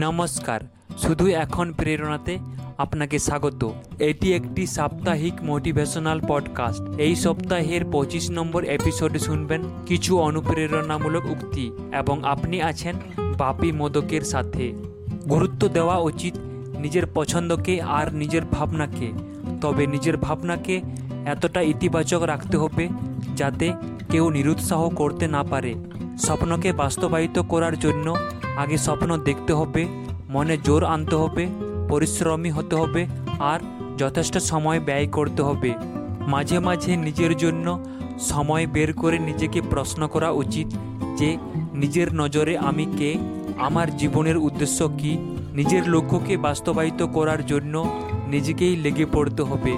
নমস্কার, শুধু এখন প্রেরণাতে আপনাকে স্বাগত। এটি একটি সাপ্তাহিক মোটিভেশনাল পডকাস্ট। এই সপ্তাহের পঁচিশ নম্বর এপিসোডে শুনবেন কিছু অনুপ্রেরণামূলক উক্তি এবং আপনি আছেন বাপি মোদকের সাথে। গুরুত্ব দেওয়া উচিত নিজের পছন্দকে আর নিজের ভাবনাকে। তবে নিজের ভাবনাকে এতটা ইতিবাচক রাখতে হবে যাতে কেউ নিরুৎসাহ করতে না পারে। স্বপ্নকে বাস্তবায়িত করার জন্য আগে স্বপ্ন দেখতে হবে, মনে জোর আনতে হবে, পরিশ্রমী হতে হবে আর যথেষ্ট সময় ব্যয় করতে হবে। মাঝে মাঝে নিজের জন্য সময় বের করে নিজেকে প্রশ্ন করা উচিত যে, নিজের নজরে আমি কে? আমার জীবনের উদ্দেশ্য কি? নিজের লক্ষ্যকে বাস্তবায়িত করার জন্য নিজেকেই লেগে পড়তে হবে।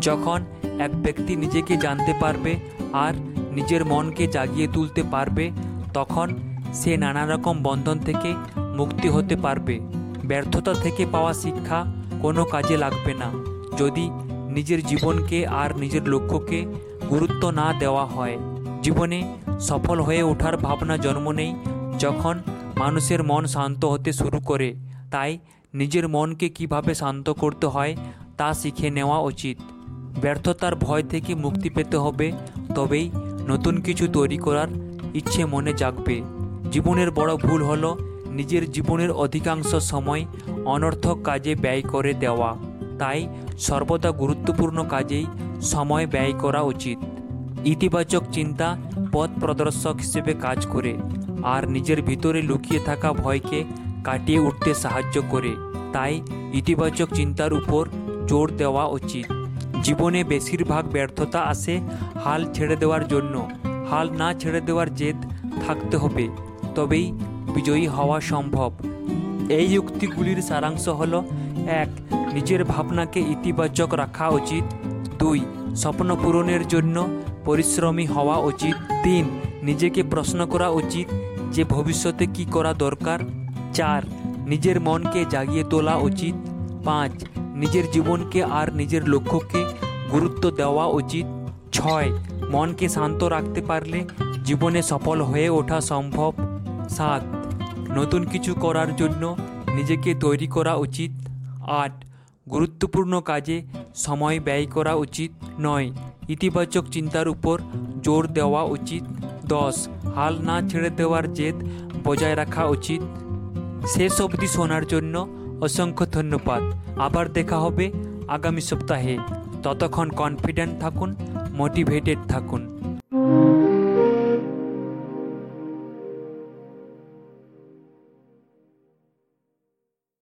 যখন এক ব্যক্তি নিজেকে জানতে পারবে আর নিজের মনকে জাগিয়ে তুলতে পারবে, তখন সে নানা রকম বন্ধন থেকে মুক্তি হতে পারবে। ব্যর্থতা থেকে পাওয়া শিক্ষা কোনো কাজে লাগবে না। যদি নিজের জীবনকে আর নিজের লক্ষ্যকে গুরুত্ব না দেওয়া হয়। জীবনে সফল হয়ে ওঠার ভাবনা জন্ম নেই যখন মানুষের মন শান্ত হতে শুরু করে। তাই নিজের মনকে কীভাবে শান্ত করতে হয় তা শিখে নেওয়া উচিত। ব্যর্থতার ভয় থেকে মুক্তি পেতে হবে, তবেই নতুন কিছু তৈরি করার ইচ্ছে মনে জাগবে। জীবনের বড় ভুল হলো নিজের জীবনের অধিকাংশ সময় অনর্থক কাজে ব্যয় করে দেওয়া। তাই সর্বদা গুরুত্বপূর্ণ কাজেই সময় ব্যয় করা উচিত। ইতিবাচক চিন্তা পথ প্রদর্শক হিসেবে কাজ করে, আর নিজের ভিতরে লুকিয়ে থাকা ভয়কে কাটিয়ে উঠতে সাহায্য করে। তাই ইতিবাচক চিন্তার উপর জোর দেওয়া উচিত। জীবনে বেশিরভাগ ব্যর্থতা আসে হাল ছেড়ে দেওয়ার জন্য। হাল না ছেড়ে দেওয়ার জেদ থাকতে হবে। তবেই বিজয়ী হওয়া সম্ভব। এই উক্তিগুলির সারাংশ হল, এক, নিজের ভাবনাকে ইতিবাচক রাখা উচিত। দুই, স্বপ্ন পূরণের জন্য পরিশ্রমী হওয়া উচিত। তিন, নিজেকে প্রশ্ন করা উচিত যে ভবিষ্যতে কি করা দরকার। চার, নিজের মনকে জাগিয়ে তোলা উচিত। পাঁচ, নিজের জীবনকে আর নিজের লক্ষ্যকে গুরুত্ব দেওয়া উচিত। ছয়, মনকে শান্ত রাখতে পারলে জীবনে সফল হয়ে ওঠা সম্ভব। সাত, নতুন কিছু করার জন্য নিজেকে তৈরি করা উচিত। আট, গুরুত্বপূর্ণ কাজে সময় ব্যয় করা উচিত। নয়, ইতিবাচক চিন্তার উপর জোর দেওয়া উচিত। দশ, হাল না ছেড়ে দেওয়ার জেদ বজায় রাখা উচিত। শেষ অবধি শোনার জন্য অসংখ্য ধন্যবাদ। আবার দেখা হবে আগামী সপ্তাহে। ততক্ষণ কনফিডেন্ট থাকুন মোটিভেটেড থাকুন।